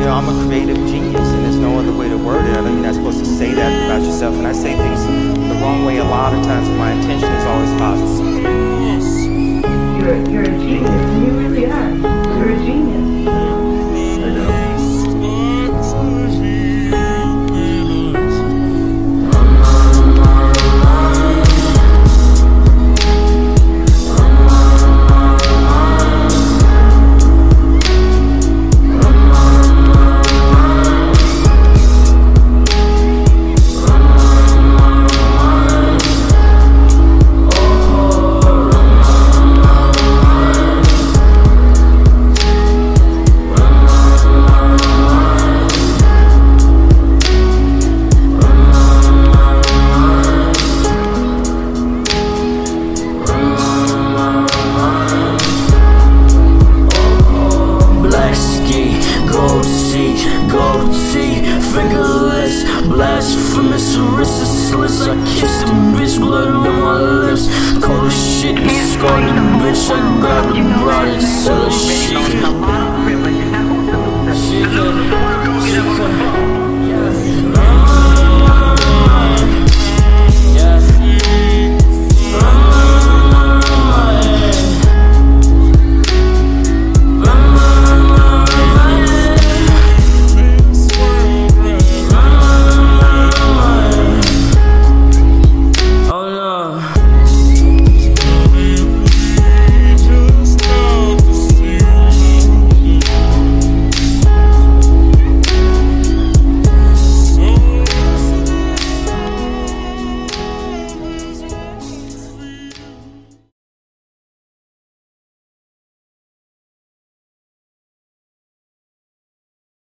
you know, I'm a creative genius, and there's no other way to word it. I know you're not supposed to say that about yourself, and I say things the wrong way a lot of times, but my intention is always positive. You're, you're a genius, gold tee, fingerless, blasphemous, wrist is slits. I kissed the bitch, blood on my lips. Cold as shit, scarred the bitch. I grabbed the bride and.